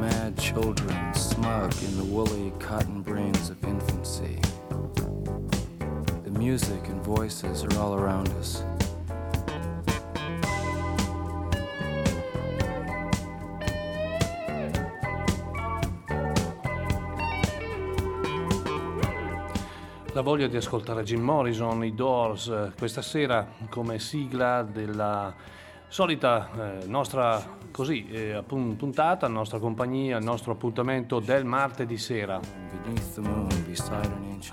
mad children, smug in the woolly cotton brains of infancy. The music and voices are all around us. La voglia di ascoltare Jim Morrison, i Doors, eh, questa sera come sigla della solita eh, nostra così, eh, puntata, nostra compagnia, il nostro appuntamento del martedì sera.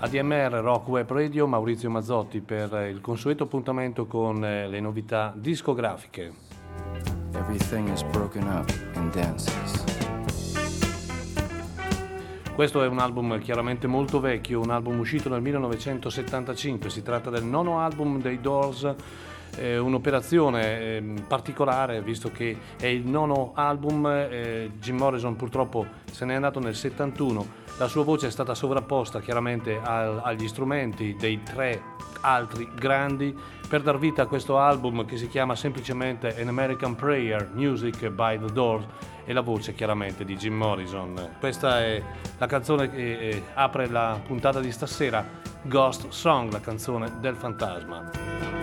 ADMR Rock Web Radio, Maurizio Mazzotti per il consueto appuntamento con eh, le novità discografiche. Everything is broken up in dances. Questo è un album chiaramente molto vecchio, un album uscito nel 1975, si tratta del nono album dei Doors eh, un'operazione eh, particolare visto che è il nono album, eh, Jim Morrison purtroppo se n'è andato nel 71, la sua voce è stata sovrapposta chiaramente al, agli strumenti dei tre altri grandi per dar vita a questo album che si chiama semplicemente An American Prayer Music by the Doors e la voce chiaramente di Jim Morrison. Questa è la canzone che eh, apre la puntata di stasera, Ghost Song, la canzone del fantasma.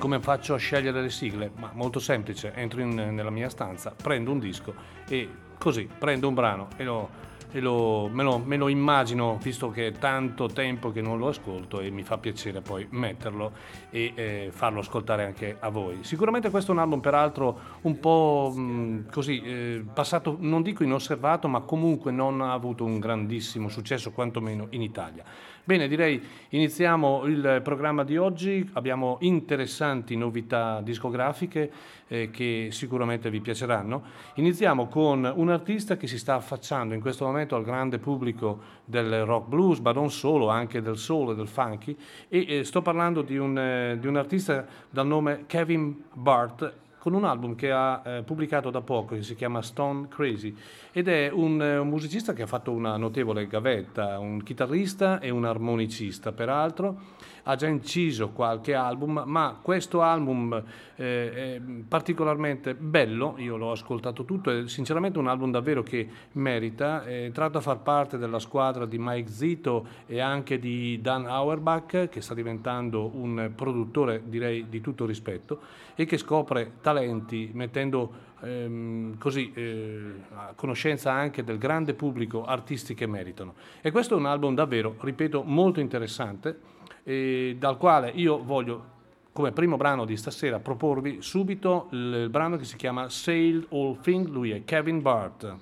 Come faccio a scegliere le sigle? Ma molto semplice, entro in, nella mia stanza, prendo un disco e così prendo un brano e lo e lo, me, lo, me, lo, immagino visto che è tanto tempo che non lo ascolto e mi fa piacere poi metterlo e eh, farlo ascoltare anche a voi. Sicuramente questo è un album peraltro un po' mh, così eh, passato, non dico inosservato, ma comunque non ha avuto un grandissimo successo quantomeno in Italia. Bene, direi iniziamo il programma di oggi, abbiamo interessanti novità discografiche eh, che sicuramente vi piaceranno. Iniziamo con un artista che si sta affacciando in questo momento al grande pubblico del rock blues, ma non solo, anche del soul e del funky, e eh, sto parlando di un, eh, di un artista dal nome Kevin Bart con un album che ha eh, pubblicato da poco che si chiama Stone Crazy ed è un, eh, un, musicista che ha fatto una notevole gavetta, un chitarrista e un armonicista peraltro ha già inciso qualche album, ma questo album eh, è particolarmente bello, io l'ho ascoltato tutto, è sinceramente un album davvero che merita, è tratto a far parte della squadra di Mike Zito e anche di Dan Auerbach, che sta diventando un produttore direi di tutto rispetto e che scopre talenti mettendo ehm, così eh, a conoscenza anche del grande pubblico artisti che meritano. E questo è un album davvero, ripeto, molto interessante eh, dal quale io voglio come primo brano di stasera proporvi subito il brano che si chiama Sailed All Thing, lui è Kevin Bart.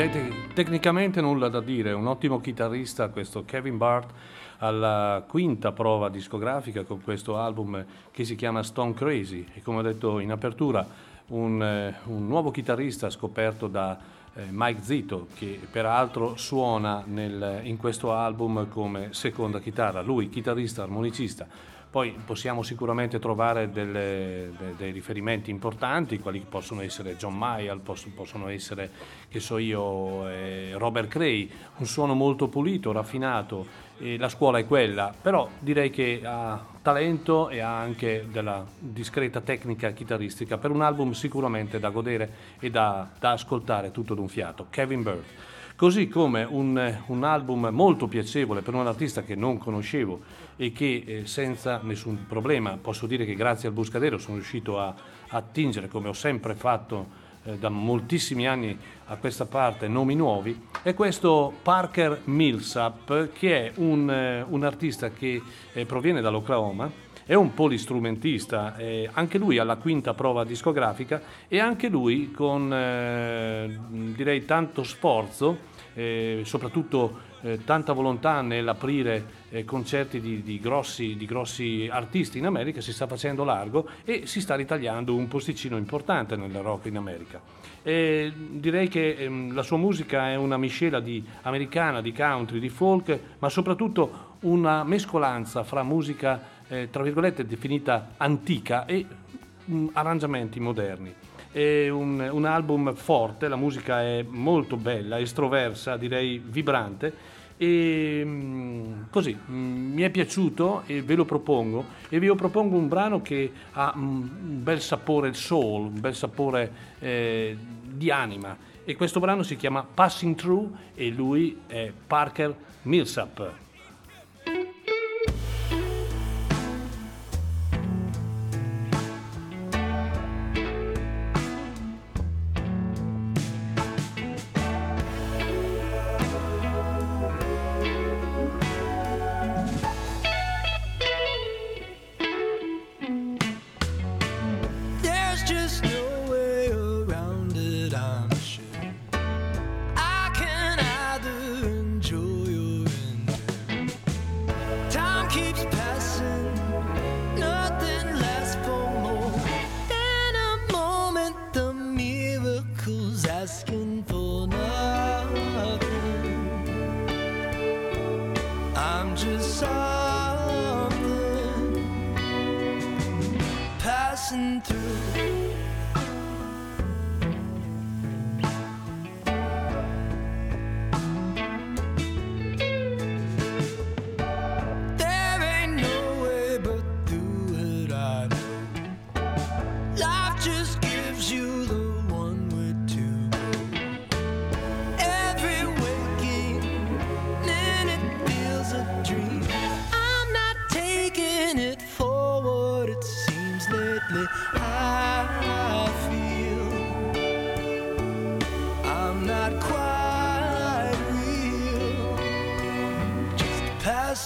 Direi te- tecnicamente nulla da dire, un ottimo chitarrista questo Kevin Bart alla quinta prova discografica con questo album che si chiama Stone Crazy e come ho detto in apertura un, eh, un nuovo chitarrista scoperto da eh, Mike Zito che peraltro suona nel- in questo album come seconda chitarra, lui chitarrista armonicista. Poi possiamo sicuramente trovare delle- de- dei riferimenti importanti, quali possono essere John Mayall, poss- possono essere, che so io, eh, Robert Cray, un suono molto pulito, raffinato, la scuola è quella, però direi che ha talento e ha anche della discreta tecnica chitarristica per un album sicuramente da godere e da, da ascoltare tutto d'un fiato. Kevin Bird. Così come un, un album molto piacevole per un artista che non conoscevo e che eh, senza nessun problema posso dire che grazie al Buscadero sono riuscito a attingere, come ho sempre fatto eh, da moltissimi anni a questa parte, nomi nuovi, è questo Parker Millsap che è un, eh, un artista che proviene dall'Oklahoma è un polistrumentista, eh, anche lui alla quinta prova discografica e anche lui con direi tanto sforzo, soprattutto eh, tanta volontà nell'aprire eh, concerti di, di grossi, di grossi artisti in America, si sta facendo largo e si sta ritagliando un posticino importante nel rock in America. E direi che ehm, la sua musica è una miscela di americana, di country, di folk, ma soprattutto una mescolanza fra musica eh, tra virgolette definita antica e mm, arrangiamenti moderni. È un, un album forte, la musica è molto bella, estroversa, direi vibrante. E mm, così mm, mi è piaciuto e ve lo propongo. E vi propongo un brano che ha mm, un bel sapore soul, un bel sapore eh, di anima. E questo brano si chiama Passing Through e lui è Parker Millsap.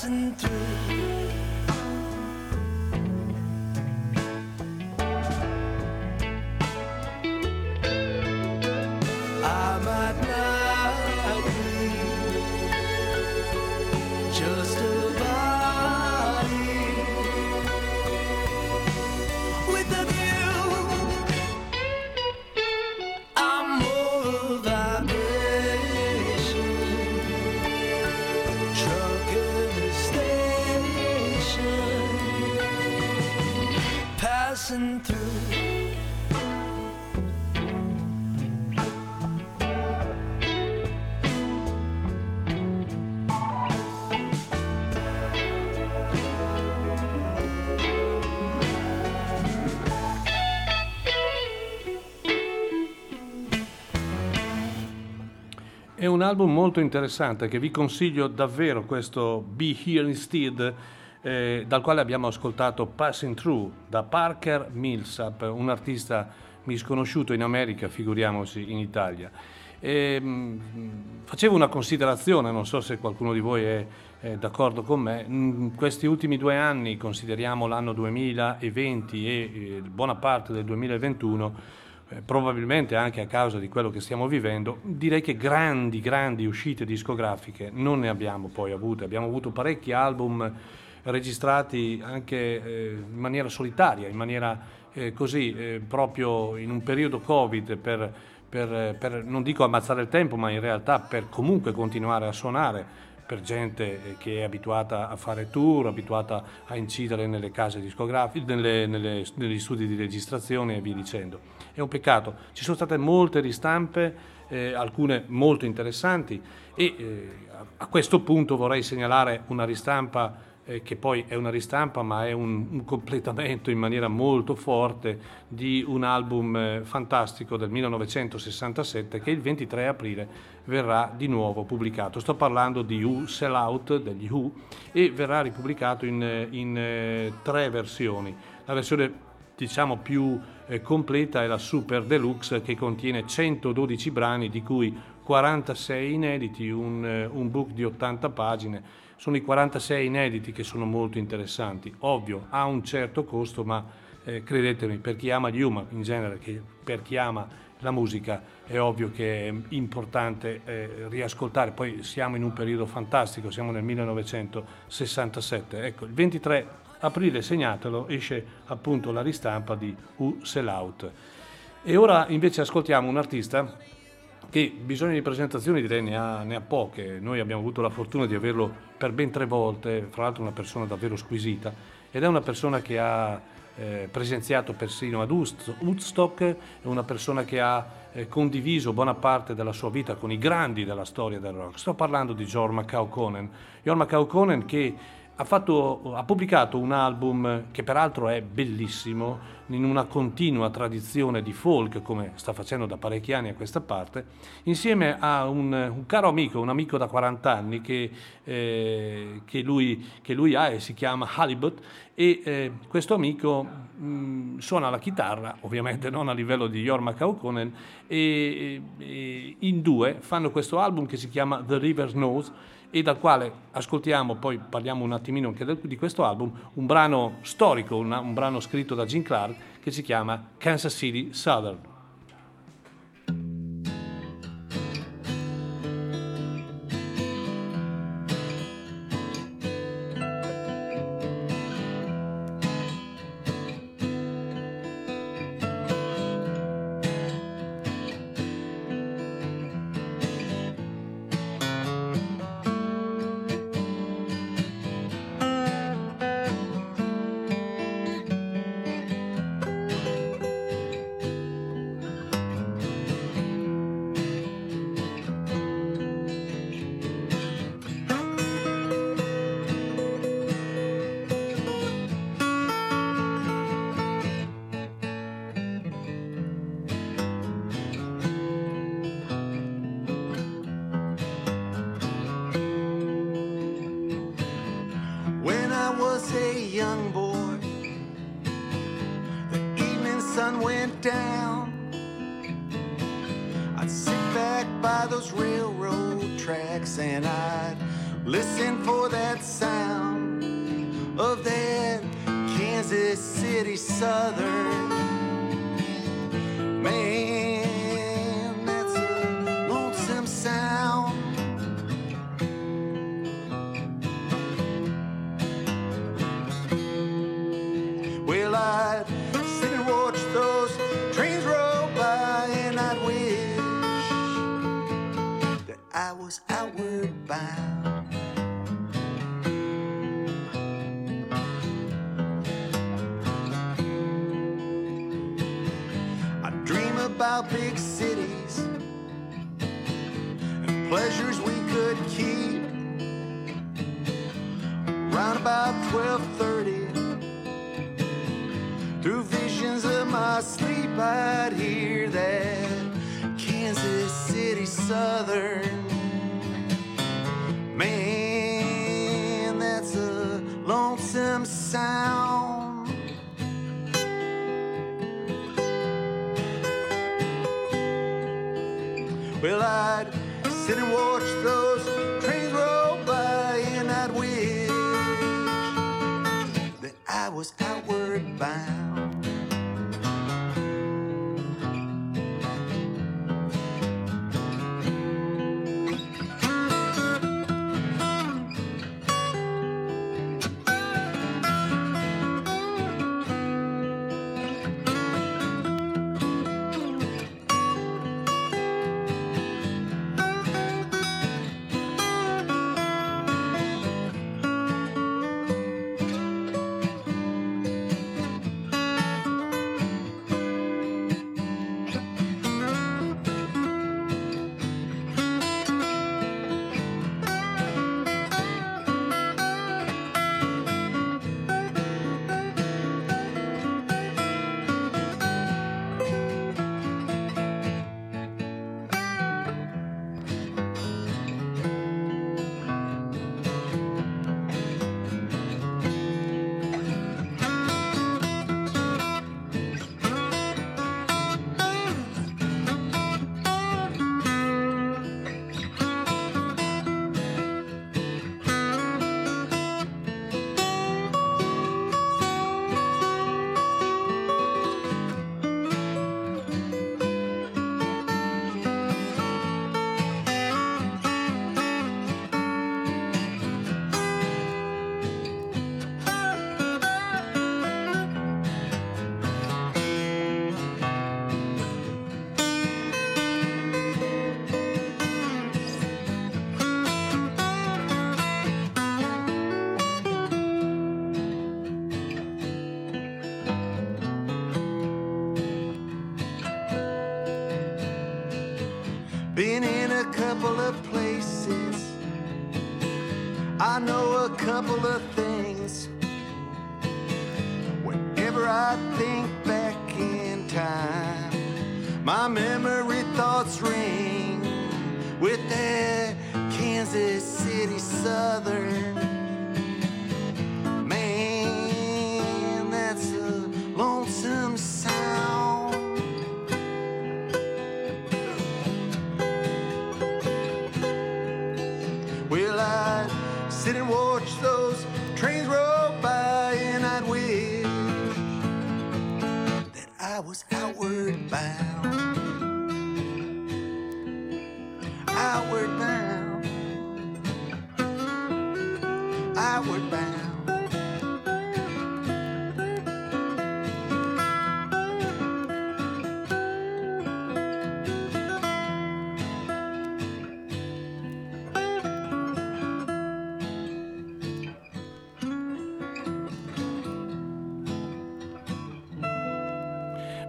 Passing through. Un album molto interessante che vi consiglio davvero questo Be Here Instead eh, dal quale abbiamo ascoltato Passing Through da Parker Millsap, un artista misconosciuto in America, figuriamoci in Italia. E, mh, facevo una considerazione, non so se qualcuno di voi è, è d'accordo con me, in questi ultimi due anni, consideriamo l'anno 2020 e eh, buona parte del 2021, eh, probabilmente anche a causa di quello che stiamo vivendo, direi che grandi, grandi uscite discografiche non ne abbiamo poi avute. Abbiamo avuto parecchi album registrati anche eh, in maniera solitaria, in maniera eh, così, eh, proprio in un periodo Covid per, per, per, non dico ammazzare il tempo, ma in realtà per comunque continuare a suonare per gente eh, che è abituata a fare tour, abituata a incidere nelle case discografiche, nelle, nelle, negli studi di registrazione e via dicendo. È un peccato. Ci sono state molte ristampe, eh, alcune molto interessanti e eh, a questo punto vorrei segnalare una ristampa eh, che poi è una ristampa ma è un, un, completamento in maniera molto forte di un album eh, fantastico del 1967 che il 23 aprile verrà di nuovo pubblicato. Sto parlando di Who Sell Out degli Who e verrà ripubblicato in, in eh, tre versioni. La versione diciamo più eh, completa è la Super Deluxe che contiene 112 brani di cui 46 inediti, un, eh, un book di 80 pagine sono i 46 inediti che sono molto interessanti. Ovvio, ha un certo costo, ma eh, credetemi, per chi ama gli Human in genere, che per chi ama la musica, è ovvio che è importante eh, riascoltare. Poi siamo in un periodo fantastico, siamo nel 1967. Ecco, il 23 aprile, segnatelo, esce appunto la ristampa di U Sell Out. E ora invece ascoltiamo un artista che bisogno di presentazioni direi ne ha, ne ha, poche. Noi abbiamo avuto la fortuna di averlo per ben tre volte, fra l'altro una persona davvero squisita, ed è una persona che ha eh, presenziato persino ad Woodstock, è una persona che ha eh, condiviso buona parte della sua vita con i grandi della storia del rock. Sto parlando di Jorma McCauconen. Jorma McCauconen che ha, fatto, ha, pubblicato un album che peraltro è bellissimo, in una continua tradizione di folk, come sta facendo da parecchi anni a questa parte, insieme a un, un caro amico, un amico da 40 anni che, eh, che, lui, che lui, ha e si chiama Halibut, e eh, questo amico mh, suona la chitarra, ovviamente non a livello di Jorma Kaukonen, e, e in due fanno questo album che si chiama The River Knows, e dal quale ascoltiamo, poi parliamo un attimino anche di questo album, un brano storico, una, un brano scritto da Gene Clark che si chiama Kansas City Southern. About big cities and pleasures we could keep. Round about 1230 through visions of my sleep, I'd hear that Kansas City Southern. Couple of places. I know a couple of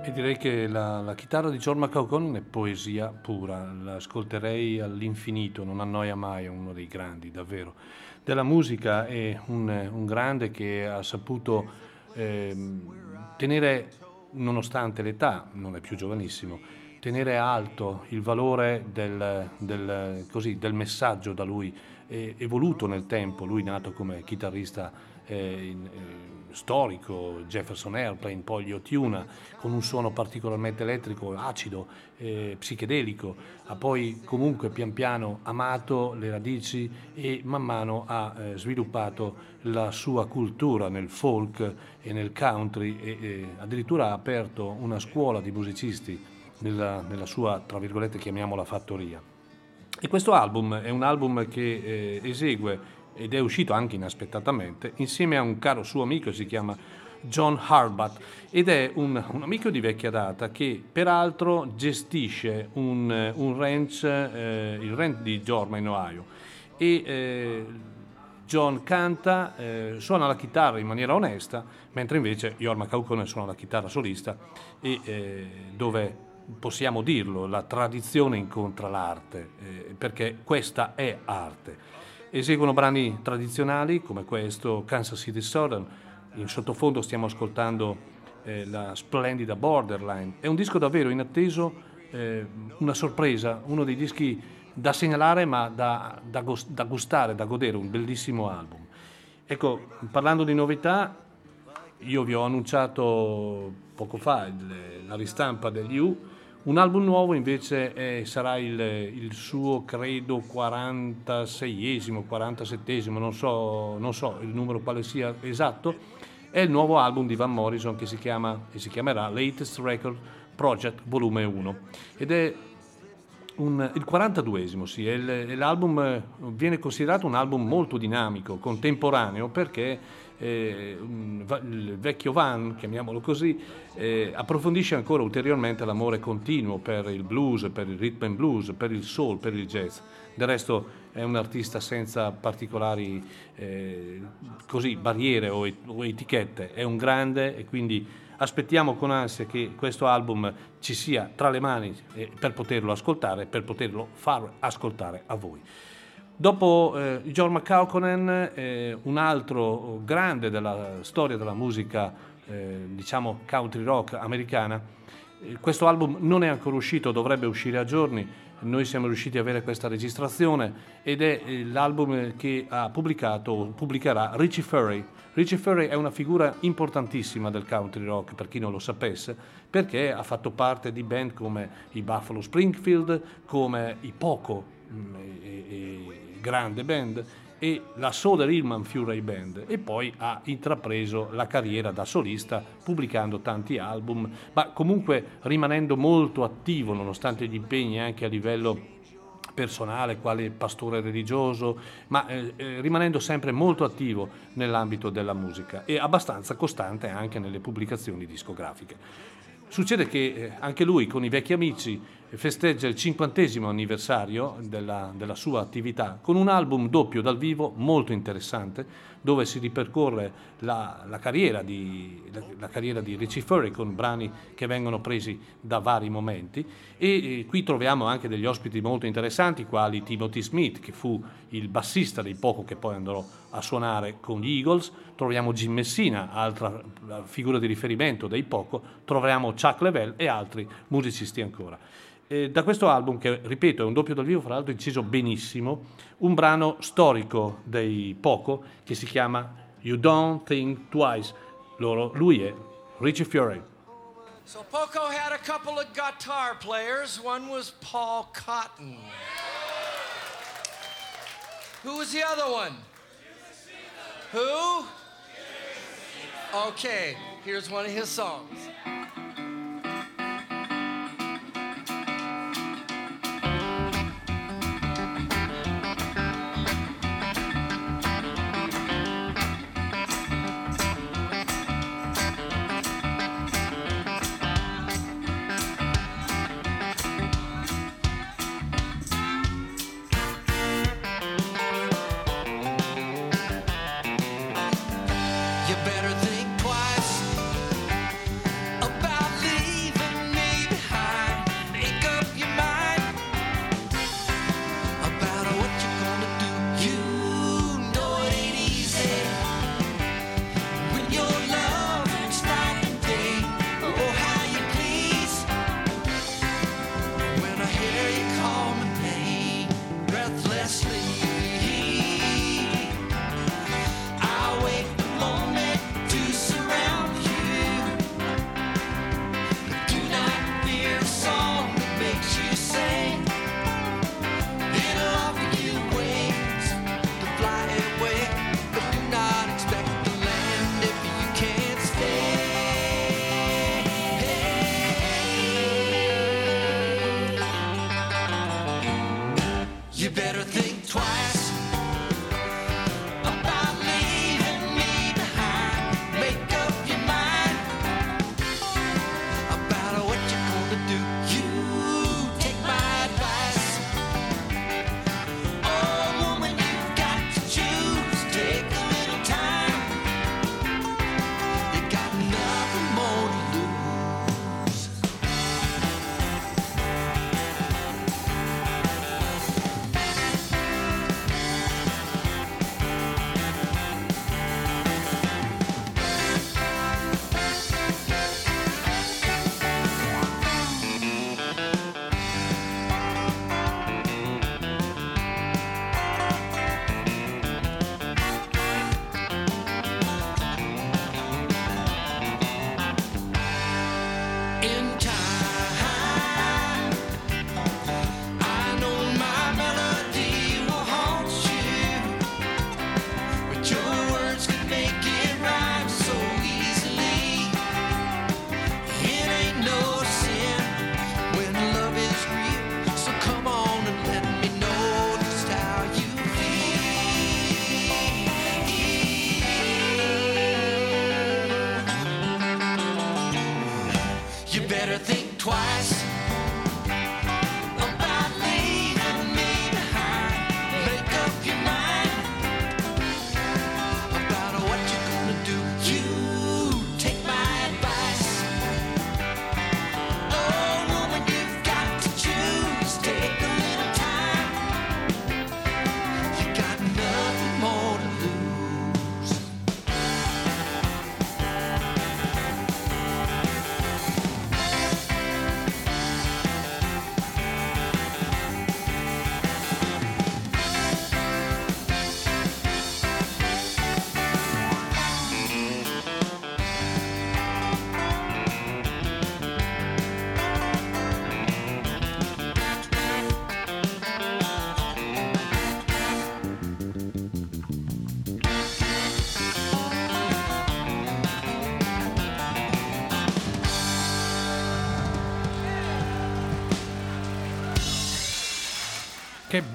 E direi che la, la chitarra di John McCaughan è poesia pura, l'ascolterei all'infinito, non annoia mai, è uno dei grandi, davvero. Della musica è un, un grande che ha saputo ehm, tenere, nonostante l'età, non è più giovanissimo, tenere alto il valore del, del, così, del messaggio da lui eh, evoluto nel tempo, lui nato come chitarrista eh, in, eh, storico, Jefferson Airplane, poi gli Otuna, con un suono particolarmente elettrico, acido, eh, psichedelico, ha poi comunque pian piano amato le radici e man mano ha eh, sviluppato la sua cultura nel folk e nel country e, e addirittura ha aperto una scuola di musicisti nella, nella sua, tra virgolette, chiamiamola fattoria. E questo album è un album che eh, esegue ed è uscito anche inaspettatamente, insieme a un caro suo amico, si chiama John Harbat, ed è un, un amico di vecchia data che peraltro gestisce un, un ranch, eh, il ranch di Jorma in Ohio. E eh, John canta, eh, suona la chitarra in maniera onesta, mentre invece Jorma Kaukonen suona la chitarra solista e eh, dove possiamo dirlo, la tradizione incontra l'arte, eh, perché questa è arte. Eseguono brani tradizionali come questo Kansas City Southern, in sottofondo stiamo ascoltando eh, la splendida Borderline. È un disco davvero inatteso, eh, una sorpresa, uno dei dischi da segnalare ma da, da, da gustare, da godere, un bellissimo album. Ecco, parlando di novità, io vi ho annunciato poco fa il, la ristampa degli U, un album nuovo invece è, sarà il, il, suo, credo, 46esimo, 47esimo, non so, non so, il numero quale sia esatto, è il nuovo album di Van Morrison che si chiama e si chiamerà Latest Record Project Volume 1 ed è un, il 42esimo, sì, il, l'album viene considerato un album molto dinamico, contemporaneo perché eh, il vecchio Van, chiamiamolo così, eh, approfondisce ancora ulteriormente l'amore continuo per il blues, per il rhythm and blues, per il soul, per il jazz. Del resto è un artista senza particolari eh, così, barriere o, o etichette, è un grande e quindi aspettiamo con ansia che questo album ci sia tra le mani eh, per poterlo ascoltare, per poterlo far ascoltare a voi. Dopo eh, John McCauconen, eh, un altro grande della storia della musica, eh, diciamo country rock americana, eh, questo album non è ancora uscito, dovrebbe uscire a giorni, noi siamo riusciti ad avere questa registrazione ed è eh, l'album che ha pubblicato, pubblicherà Richie Furry. Richie Furry è una figura importantissima del country rock, per chi non lo sapesse, perché ha fatto parte di band come i Buffalo Springfield, come i Poco, mm, e, e, grande band, e la Soder Hillman Fury Band e poi ha intrapreso la carriera da solista pubblicando tanti album, ma comunque rimanendo molto attivo nonostante gli impegni anche a livello personale, quale pastore religioso, ma eh, eh, rimanendo sempre molto attivo nell'ambito della musica e abbastanza costante anche nelle pubblicazioni discografiche. Succede che eh, anche lui con i vecchi amici festeggia il cinquantesimo anniversario della, della, sua attività con un album doppio dal vivo molto interessante dove si ripercorre la, la, carriera, di, la, la carriera, di, Richie Furry con brani che vengono presi da vari momenti. E, e qui troviamo anche degli ospiti molto interessanti quali Timothy Smith che fu il bassista dei Poco che poi andrò a suonare con gli Eagles, troviamo Jim Messina, altra figura di riferimento dei Poco, troviamo Chuck Level e altri musicisti ancora. Eh, da questo album, che ripeto è un doppio dal vivo, fra l'altro inciso benissimo, un brano storico dei Poco che si chiama You Don't Think Twice. Loro, lui è Richie Fiore. So Poco had a couple of guitar players. One was Paul Cotton. Who was the other one? Who? Okay, here's one of his songs.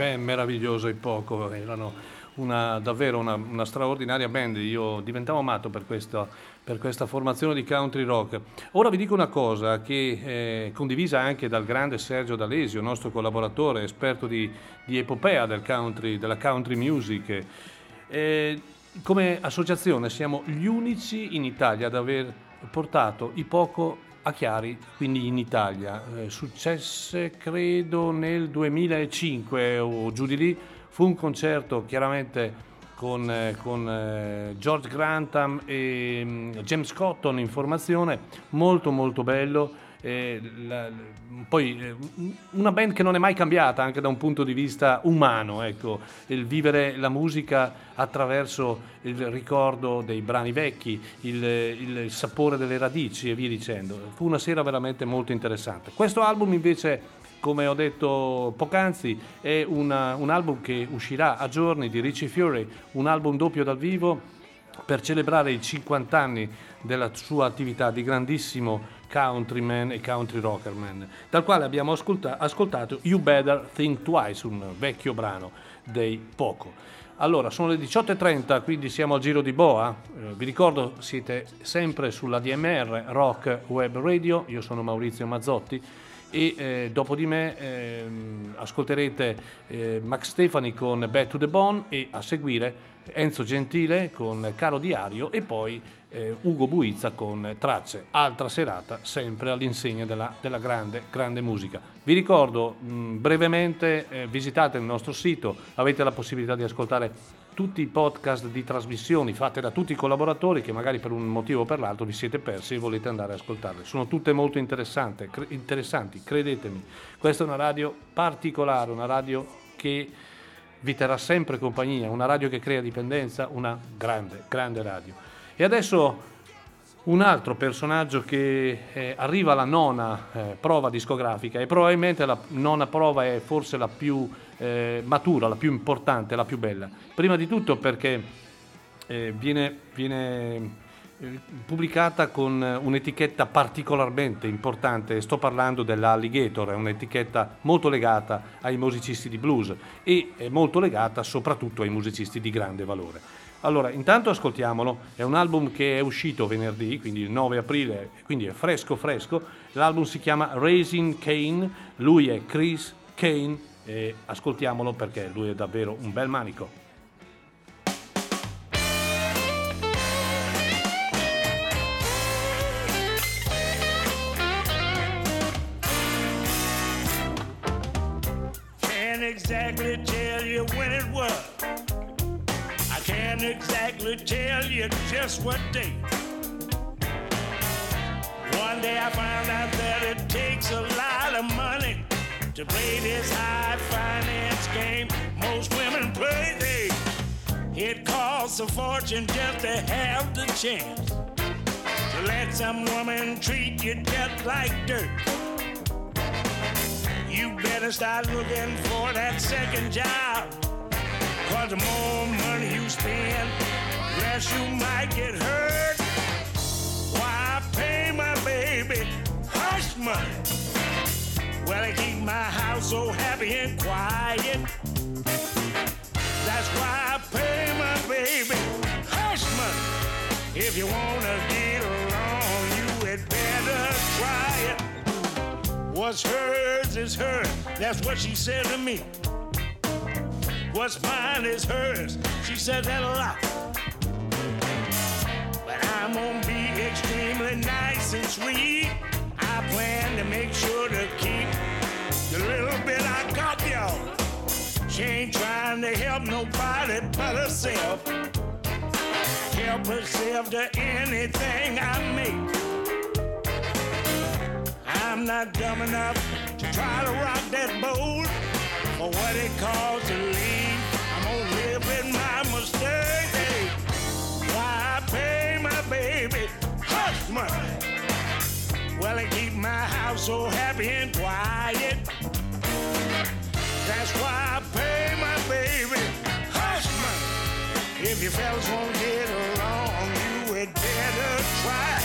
Band meraviglioso i Poco, erano una, davvero una, una straordinaria band, io diventavo matto per questa, per questa formazione di country rock. Ora vi dico una cosa che è condivisa anche dal grande Sergio D'Alesio, nostro collaboratore, esperto di, di epopea del country, della country music. Eh, come associazione siamo gli unici in Italia ad aver portato i Poco a Chiari, quindi in Italia. Eh, successe credo nel 2005 o giù di lì, fu un concerto chiaramente con, eh, con, eh, George Grantham e mm, James Cotton in formazione, molto molto bello. Eh, la- poi eh, una band che non è mai cambiata anche da un punto di vista umano, ecco, il vivere la musica attraverso il ricordo dei brani vecchi, il, il sapore delle radici e via dicendo. Fu una sera veramente molto interessante. Questo album invece come ho detto poc'anzi, è una- un album che uscirà a giorni di Richie Fury, un album doppio dal vivo per celebrare i 50 anni della sua attività di grandissimo countryman e country rockerman, dal quale abbiamo ascolta- ascoltato You Better Think Twice, un vecchio brano dei Poco. Allora, sono le 18.30, quindi siamo al giro di Boa. Eh, vi ricordo, siete sempre sulla DMR Rock Web Radio, io sono Maurizio Mazzotti e eh, dopo di me ehm, ascolterete eh, Max Stefani con Back to the Bone e a seguire Enzo Gentile con Caro Diario e poi eh, Ugo Buizza con Tracce. Altra serata sempre all'insegna della, della grande, grande musica. Vi ricordo mh, brevemente, eh, visitate il nostro sito, avete la possibilità di ascoltare tutti i podcast di trasmissioni fatte da tutti i collaboratori che magari per un motivo o per l'altro vi siete persi e volete andare a ascoltarle. Sono tutte molto interessanti, cre- interessanti credetemi. Questa è una radio particolare, una radio che vi terrà sempre compagnia, una radio che crea dipendenza, una grande, grande radio. E adesso un altro personaggio che eh, arriva alla nona eh, prova discografica e probabilmente la nona prova è forse la più eh, matura, la più importante, la più bella. Prima di tutto perché eh, viene, viene eh, pubblicata con un'etichetta particolarmente importante, sto parlando dell'Alligator, è un'etichetta molto legata ai musicisti di blues e molto legata soprattutto ai musicisti di grande valore. Allora, intanto ascoltiamolo, è un album che è uscito venerdì, quindi il 9 aprile, quindi è fresco fresco. L'album si chiama Raising Kane, lui è Chris Kane e ascoltiamolo perché lui è davvero un bel manico. Exactly tell you just what day. One day I found out that it takes a lot of money to play this high finance game most women play. They, it costs a fortune just to have the chance to let some woman treat you just like dirt. You better start looking for that second job. Cause the more money you spend, you might get hurt. Why pay my baby hush money? Well, I keep my house so happy and quiet. That's why I pay my baby hush money. If you wanna get along, you had better try it. What's hers is hers. That's what she said to me. What's mine is hers. She said that a lot. I'm gonna be extremely nice and sweet. I plan to make sure to keep the little bit I got, y'all. She ain't trying to help nobody but herself. Help herself to anything I make. I'm not dumb enough to try to rock that boat for what it costs to leave. I'm gonna live with my mistake. Why pay baby hush money? Well, I keep my house so happy and quiet. That's why I pay my baby hush money. If you fellas won't get along, you had better try.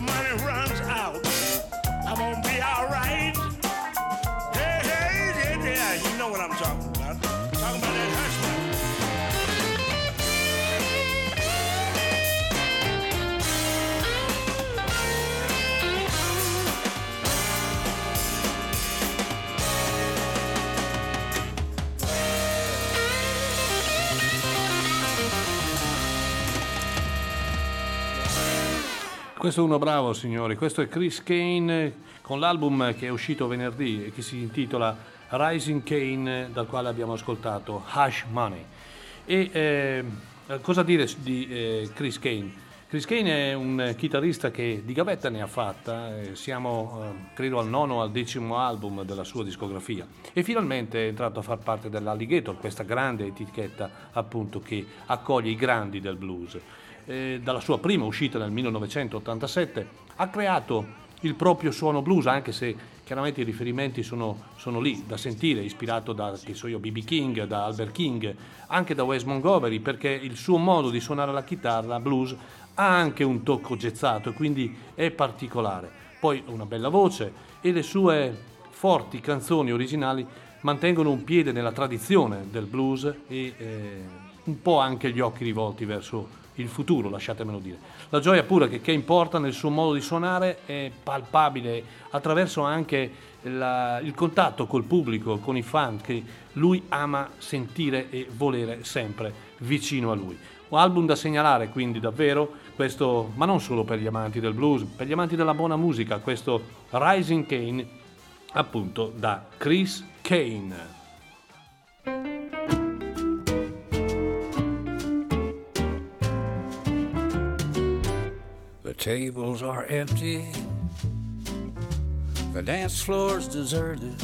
Money runs Questo è uno bravo, signori. Questo è Chris Kane con l'album che è uscito venerdì e che si intitola Rising Kane, dal quale abbiamo ascoltato Hush Money. E eh, cosa dire di eh, Chris Kane? Chris Kane è un chitarrista che di gavetta ne ha fatta, eh, siamo eh, credo al nono o al decimo album della sua discografia e finalmente è entrato a far parte dell'Alligator, questa grande etichetta appunto che accoglie i grandi del blues. Eh, dalla sua prima uscita nel 1987 ha creato il proprio suono blues, anche se chiaramente i riferimenti sono, sono lì da sentire, ispirato da che so io, BB King, da Albert King, anche da Wes Montgomery, perché il suo modo di suonare la chitarra blues ha anche un tocco gezzato, quindi è particolare. Poi una bella voce e le sue forti canzoni originali mantengono un piede nella tradizione del blues e eh, un po' anche gli occhi rivolti verso il futuro, lasciatemelo dire. La gioia pura che Kane porta nel suo modo di suonare è palpabile attraverso anche la, il contatto col pubblico, con i fan che lui ama sentire e volere sempre vicino a lui. Un album da segnalare quindi davvero, questo, ma non solo per gli amanti del blues, per gli amanti della buona musica, questo Rising Kane appunto da Chris Kane. Tables are empty, the dance floor's deserted.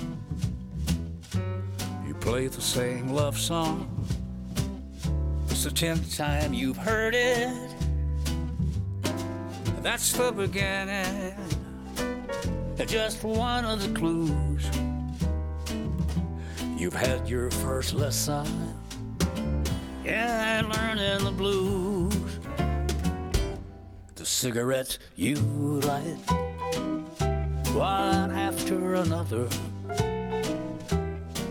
You play the same love song It's the tenth time you've heard it. That's the beginning. Just one of the clues. You've had your first lesson. Yeah, learning the blues. Cigarette you light, one after another,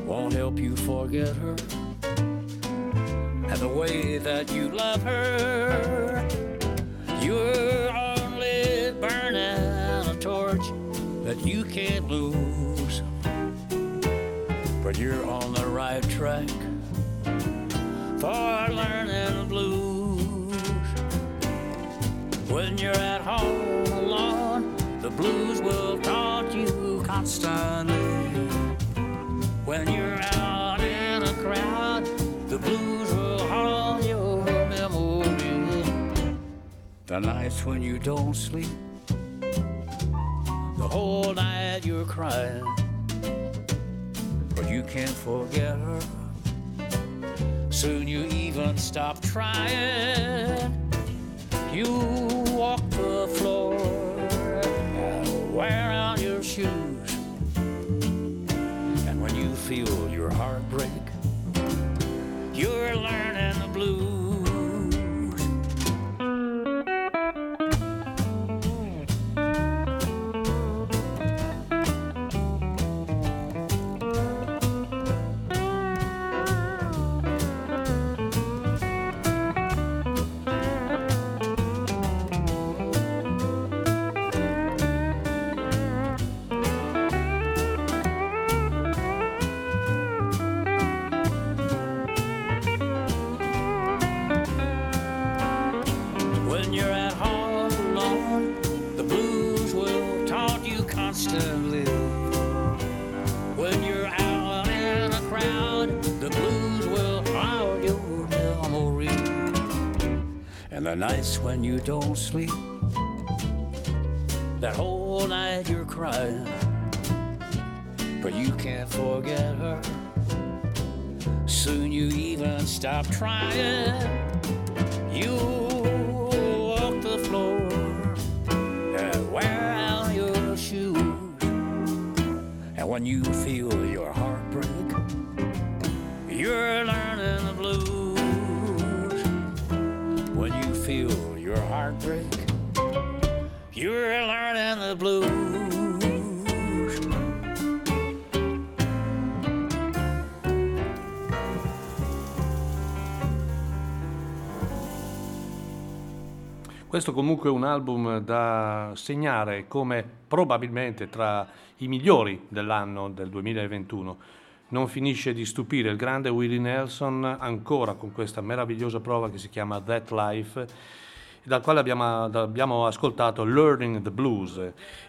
won't help you forget her and the way that you love her. You're only burning a torch that you can't lose. But you're on the right track for learning the blues. When you're at home alone, the blues will taunt you constantly. When you're out in a crowd, the blues will haunt your memory. The nights when you don't sleep, the whole night you're crying, but you can't forget her. Soon you even stop trying. You walk the floor and wear out your shoes. And when you feel your heart break, you're learning the blues. The nights when you don't sleep, that whole night you're crying, but you can't forget her. Soon you even stop trying. Questo comunque è un album da segnare come probabilmente tra i migliori dell'anno del 2021. Non finisce di stupire il grande Willie Nelson ancora con questa meravigliosa prova che si chiama That Life. dal quale abbiamo, abbiamo ascoltato Learning the Blues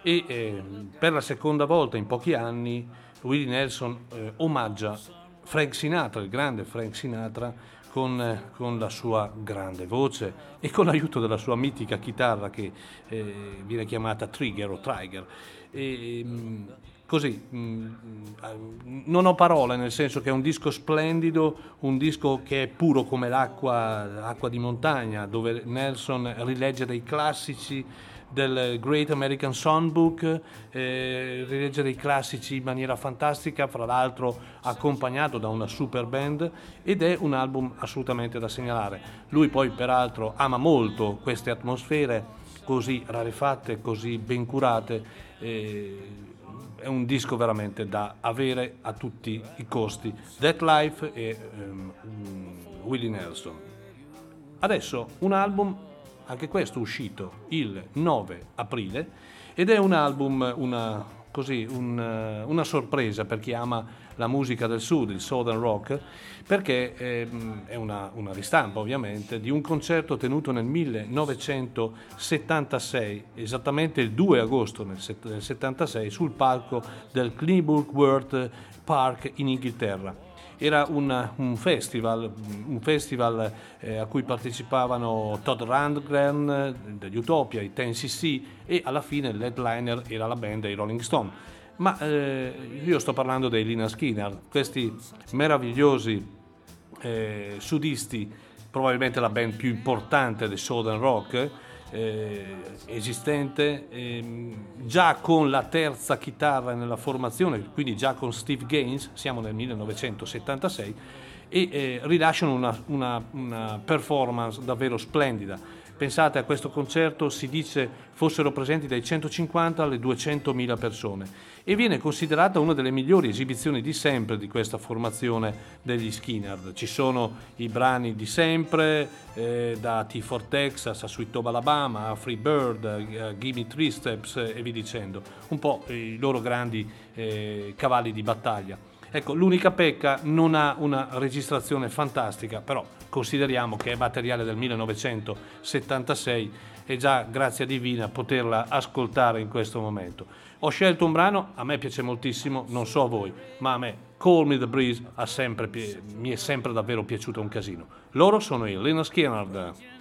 e eh, per la seconda volta in pochi anni Willie Nelson eh, omaggia Frank Sinatra, il grande Frank Sinatra, con, con, la sua grande voce e con l'aiuto della sua mitica chitarra che eh, viene chiamata Trigger o Trigger. E, mm, così, mh, mm, non ho parole, nel senso che è un disco splendido, un disco che è puro come l'acqua, acqua di montagna, dove Nelson rilegge dei classici del Great American Songbook, eh, rilegge dei classici in maniera fantastica, fra l'altro accompagnato da una super band ed è un album assolutamente da segnalare. Lui poi peraltro ama molto queste atmosfere così rarefatte, così ben curate. Eh, è un disco veramente da avere a tutti i costi. That Life e um, Willie Nelson. Adesso un album, anche questo uscito il 9 aprile, ed è un album, una, così, un, una sorpresa per chi ama la musica del sud, il Southern Rock, perché eh, è una, una, ristampa ovviamente di un concerto tenuto nel 1976, esattamente il 2 agosto del 1976, sul palco del Cleanburg Park in Inghilterra. Era una, un festival, un festival eh, a cui partecipavano Todd Rundgren degli Utopia, i 10cc e alla fine l'headliner era la band dei Rolling Stone. Ma eh, io sto parlando dei Lina Skinner, questi meravigliosi eh, sudisti, probabilmente la band più importante del Southern Rock eh, esistente, ehm, già con la terza chitarra nella formazione, quindi già con Steve Gaines, siamo nel 1976, e eh, rilasciano una, una, una performance davvero splendida Pensate a questo concerto si dice fossero presenti dai 150 alle 200 mila persone e viene considerata una delle migliori esibizioni di sempre di questa formazione degli Skinner. Ci sono i brani di sempre, eh, da T for Texas a Sweet Home Alabama, a Free Bird, a Gimme Three Steps e via dicendo, un po' i loro grandi eh, cavalli di battaglia. Ecco, l'unica pecca non ha una registrazione fantastica, però consideriamo che è materiale del 1976 e già grazie a Divina poterla ascoltare in questo momento. Ho scelto un brano, a me piace moltissimo, non so a voi, ma a me Call Me The Breeze sempre, mi è sempre davvero piaciuto un casino. Loro sono i Lena Skinner.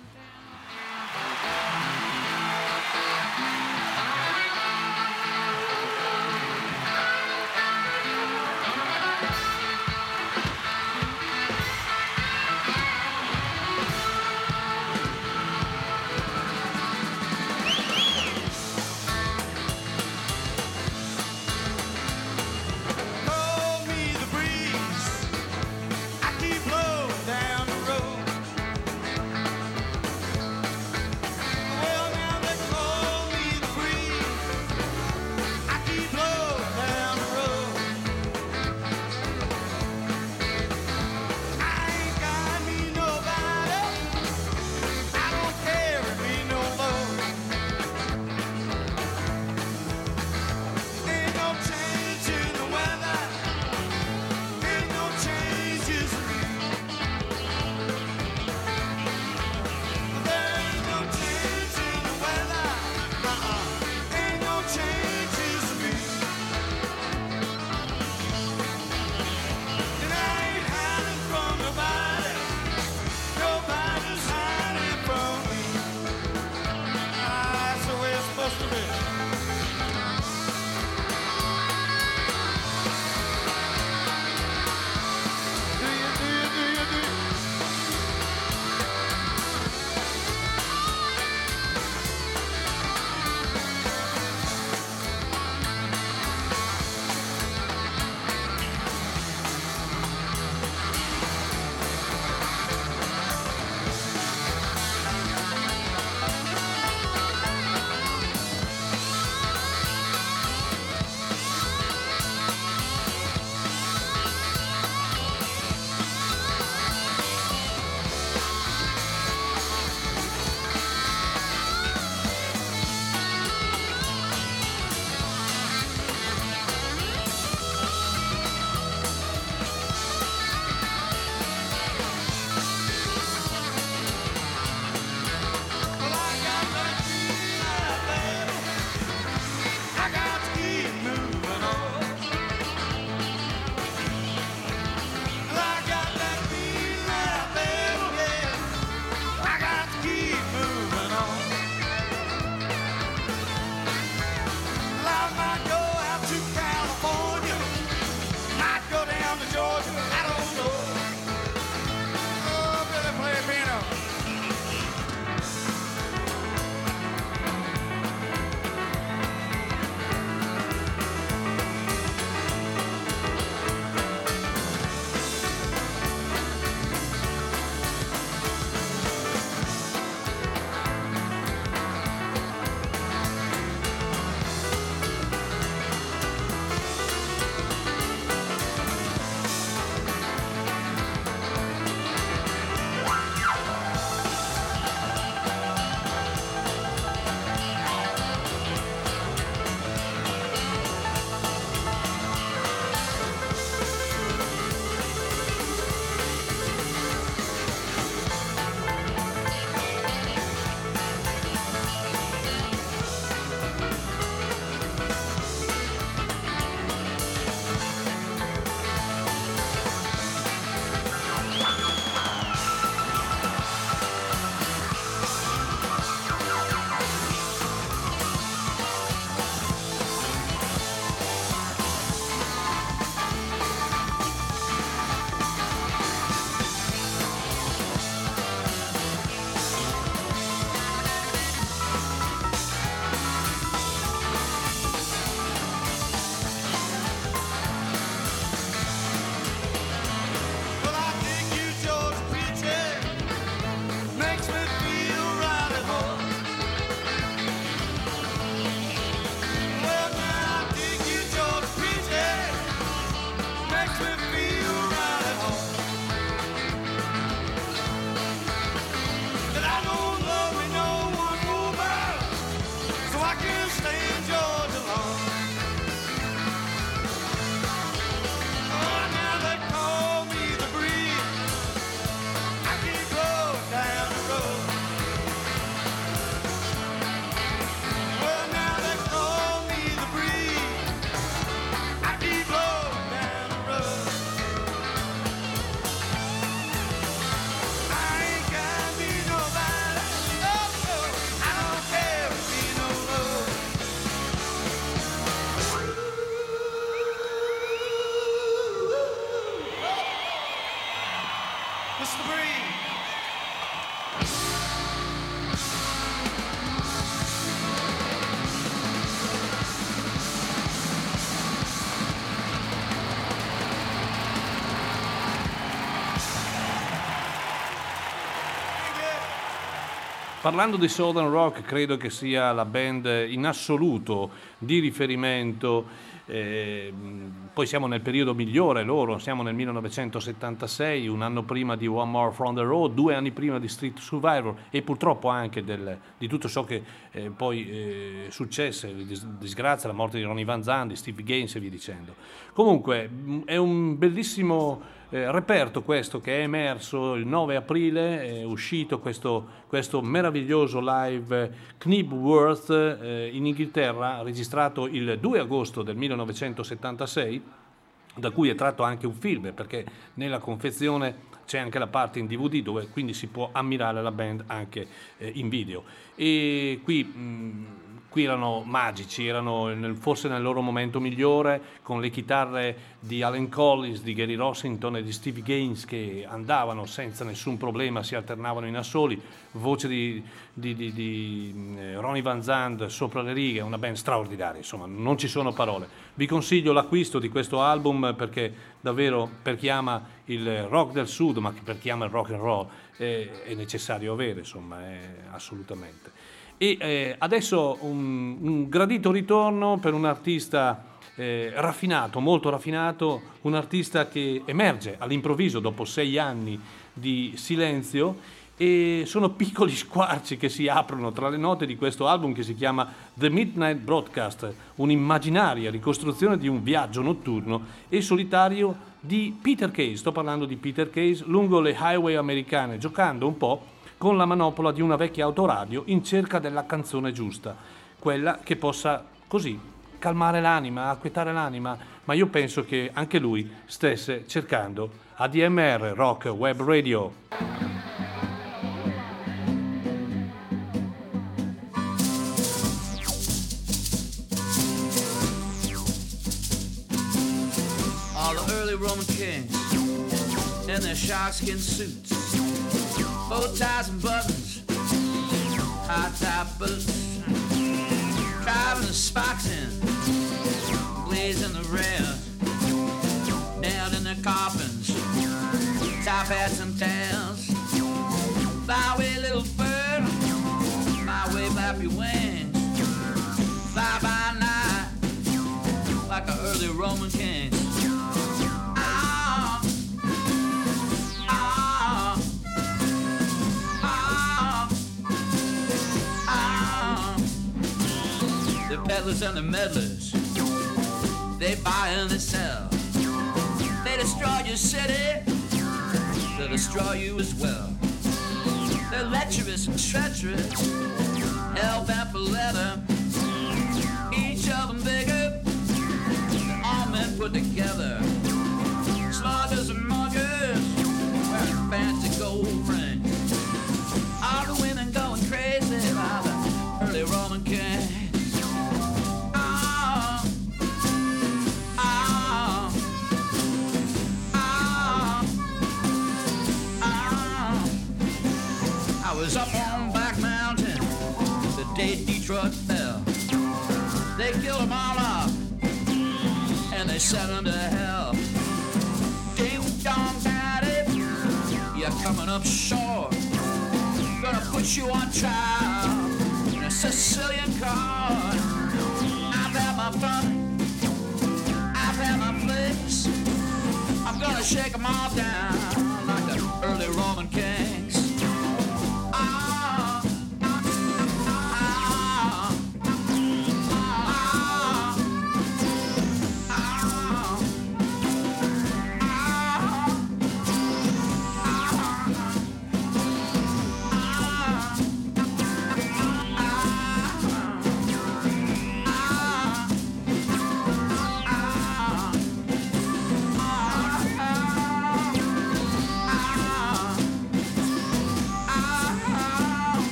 Parlando di Southern Rock, credo che sia la band in assoluto di riferimento. eh, poi siamo nel periodo migliore loro, siamo nel 1976, un anno prima di One More From the Road, due anni prima di Street Survivor e purtroppo anche del- di tutto ciò che eh, poi eh, successe, dis- disgrazia, la morte di Ronnie Van Zandt, di Steve Gaines e via dicendo. Comunque è un bellissimo eh, reperto questo che è emerso il 9 aprile, è uscito questo, questo meraviglioso live Knibworth eh, in Inghilterra, registrato il 2 agosto del 1976 da cui è tratto anche un film, perché nella confezione c'è anche la parte in DVD dove quindi si può ammirare la band anche eh, in video. E qui, mh, qui erano magici, erano nel- forse nel loro momento migliore, con le chitarre di Alan Collins, di Gary Rossington e di Steve Gaines che andavano senza nessun problema, si alternavano in assoli, voce di, di- di- di, eh, Ronnie Van Zandt sopra le righe, una band straordinaria, insomma, non ci sono parole. Vi consiglio l'acquisto di questo album perché davvero per chi ama il rock del sud, ma per chi ama il rock and roll, è, è necessario avere, insomma, è- assolutamente. E eh, adesso un, un gradito ritorno per un artista eh, raffinato, molto raffinato, un artista che emerge all'improvviso dopo sei anni di silenzio. E sono piccoli squarci che si aprono tra le note di questo album che si chiama The Midnight Broadcast, un'immaginaria ricostruzione di un viaggio notturno e solitario di Peter Case, sto parlando di Peter Case, lungo le highway americane, giocando un po' con la manopola di una vecchia autoradio in cerca della canzone giusta, quella che possa così calmare l'anima, acquietare l'anima, ma io penso che anche lui stesse cercando ADMR Rock Web Radio. Roman kings in their sharkskin suits, bow ties and buttons, high top boots, driving the spikes in, blazing the rails, nailed in the coffins, top hats and tails. Fly away, little bird, fly away, flap your wings, fly by night. Like the early Roman kings. And the meddlers, they buy and they sell. They destroy your city, They'll destroy you as well. They're lecherous and treacherous, hell bent for leather. Each of them bigger all men put together. They killed them all off and they sent them to hell. Ding dong daddy, you're coming up short. Gonna put you on trial in a Sicilian court. I've had my fun, I've had my flicks. I'm gonna shake them all down like the early Roman kings.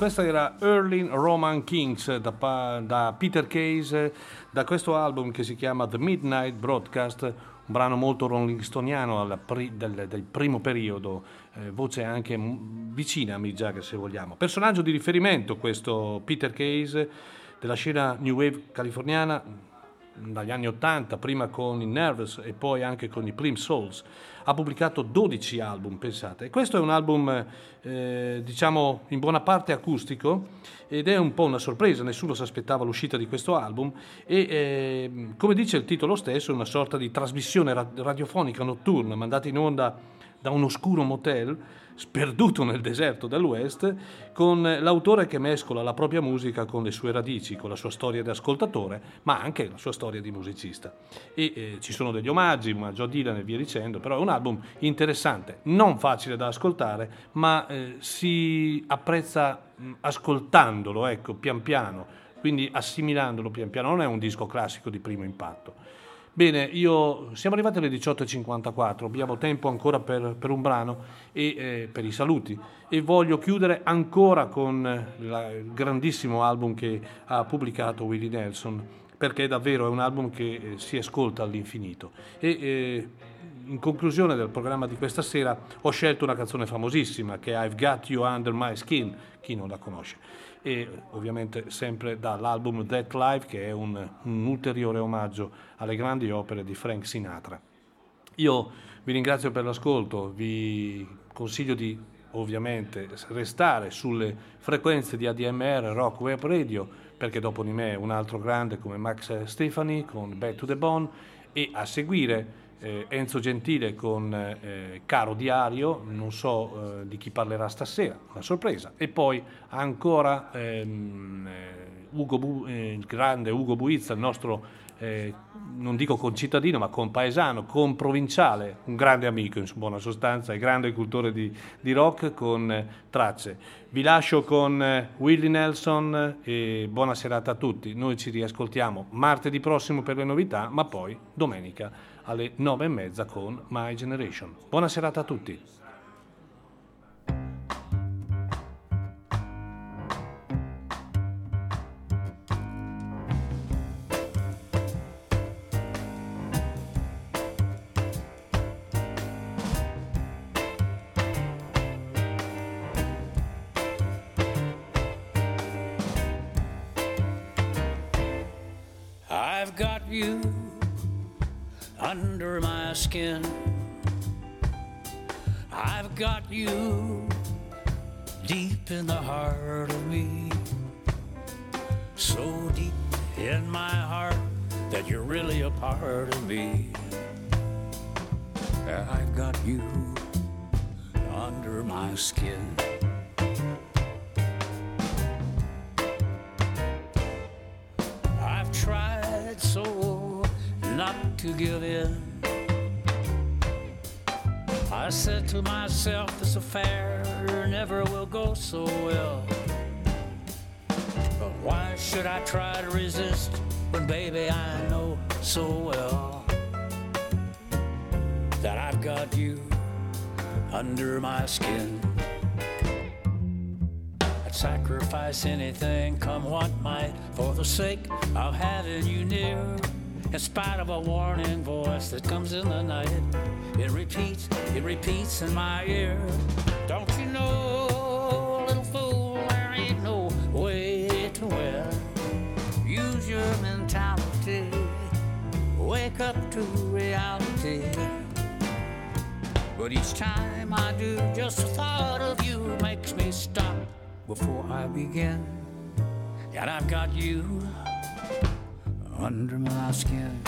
Questo era Early Roman Kings da, da Peter Case, da questo album che si chiama The Midnight Broadcast, un brano molto rolling stoniano alla pri- del, del primo periodo, eh, voce anche vicina a Mick Jagger se vogliamo. Personaggio di riferimento questo Peter Case della scena New Wave californiana, dagli anni 80, prima con i Nervous e poi anche con i Plim Souls. Ha pubblicato 12 album, pensate. E questo è un album, eh, diciamo, in buona parte acustico ed è un po' una sorpresa, nessuno si aspettava l'uscita di questo album e, eh, come dice il titolo stesso, è una sorta di trasmissione ra- radiofonica notturna mandata in onda da un oscuro motel sperduto nel deserto dell'West, con l'autore che mescola la propria musica con le sue radici, con la sua storia di ascoltatore, ma anche la sua storia di musicista. E eh, ci sono degli omaggi, ma Joe Dylan e via dicendo, però è un album interessante, non facile da ascoltare, ma eh, si apprezza mh, ascoltandolo, ecco, pian piano, quindi assimilandolo pian piano, non è un disco classico di primo impatto. Bene, io, siamo arrivati alle 18.54, abbiamo tempo ancora per, per un brano e eh, per i saluti. E voglio chiudere ancora con eh, la- il grandissimo album che ha pubblicato Willie Nelson perché davvero è un album che eh, si ascolta all'infinito. E eh, in conclusione del programma di questa sera ho scelto una canzone famosissima che è I've Got You Under My Skin, chi non la conosce e ovviamente sempre dall'album That Live che è un, un ulteriore omaggio alle grandi opere di Frank Sinatra. Io vi ringrazio per l'ascolto, vi consiglio di ovviamente restare sulle frequenze di ADMR Rock Web Radio perché dopo di me un altro grande come Max Stefani con Back to the Bone e a seguire eh, Enzo Gentile con eh, Caro Diario, non so eh, di chi parlerà stasera, una sorpresa. E poi ancora ehm, eh, Ugo Bu- eh, il grande Ugo Buizza, il nostro, eh, non dico concittadino, ma compaesano, comprovinciale, un grande amico in buona sostanza, e grande cultore di, di rock con eh, tracce. Vi lascio con eh, Willie Nelson e buona serata a tutti. Noi ci riascoltiamo martedì prossimo per le novità, ma poi domenica alle nove e mezza con My Generation. Buona serata a tutti. Wake up to reality. But each time I do, just the thought of you makes me stop before I begin. And I've got you under my skin.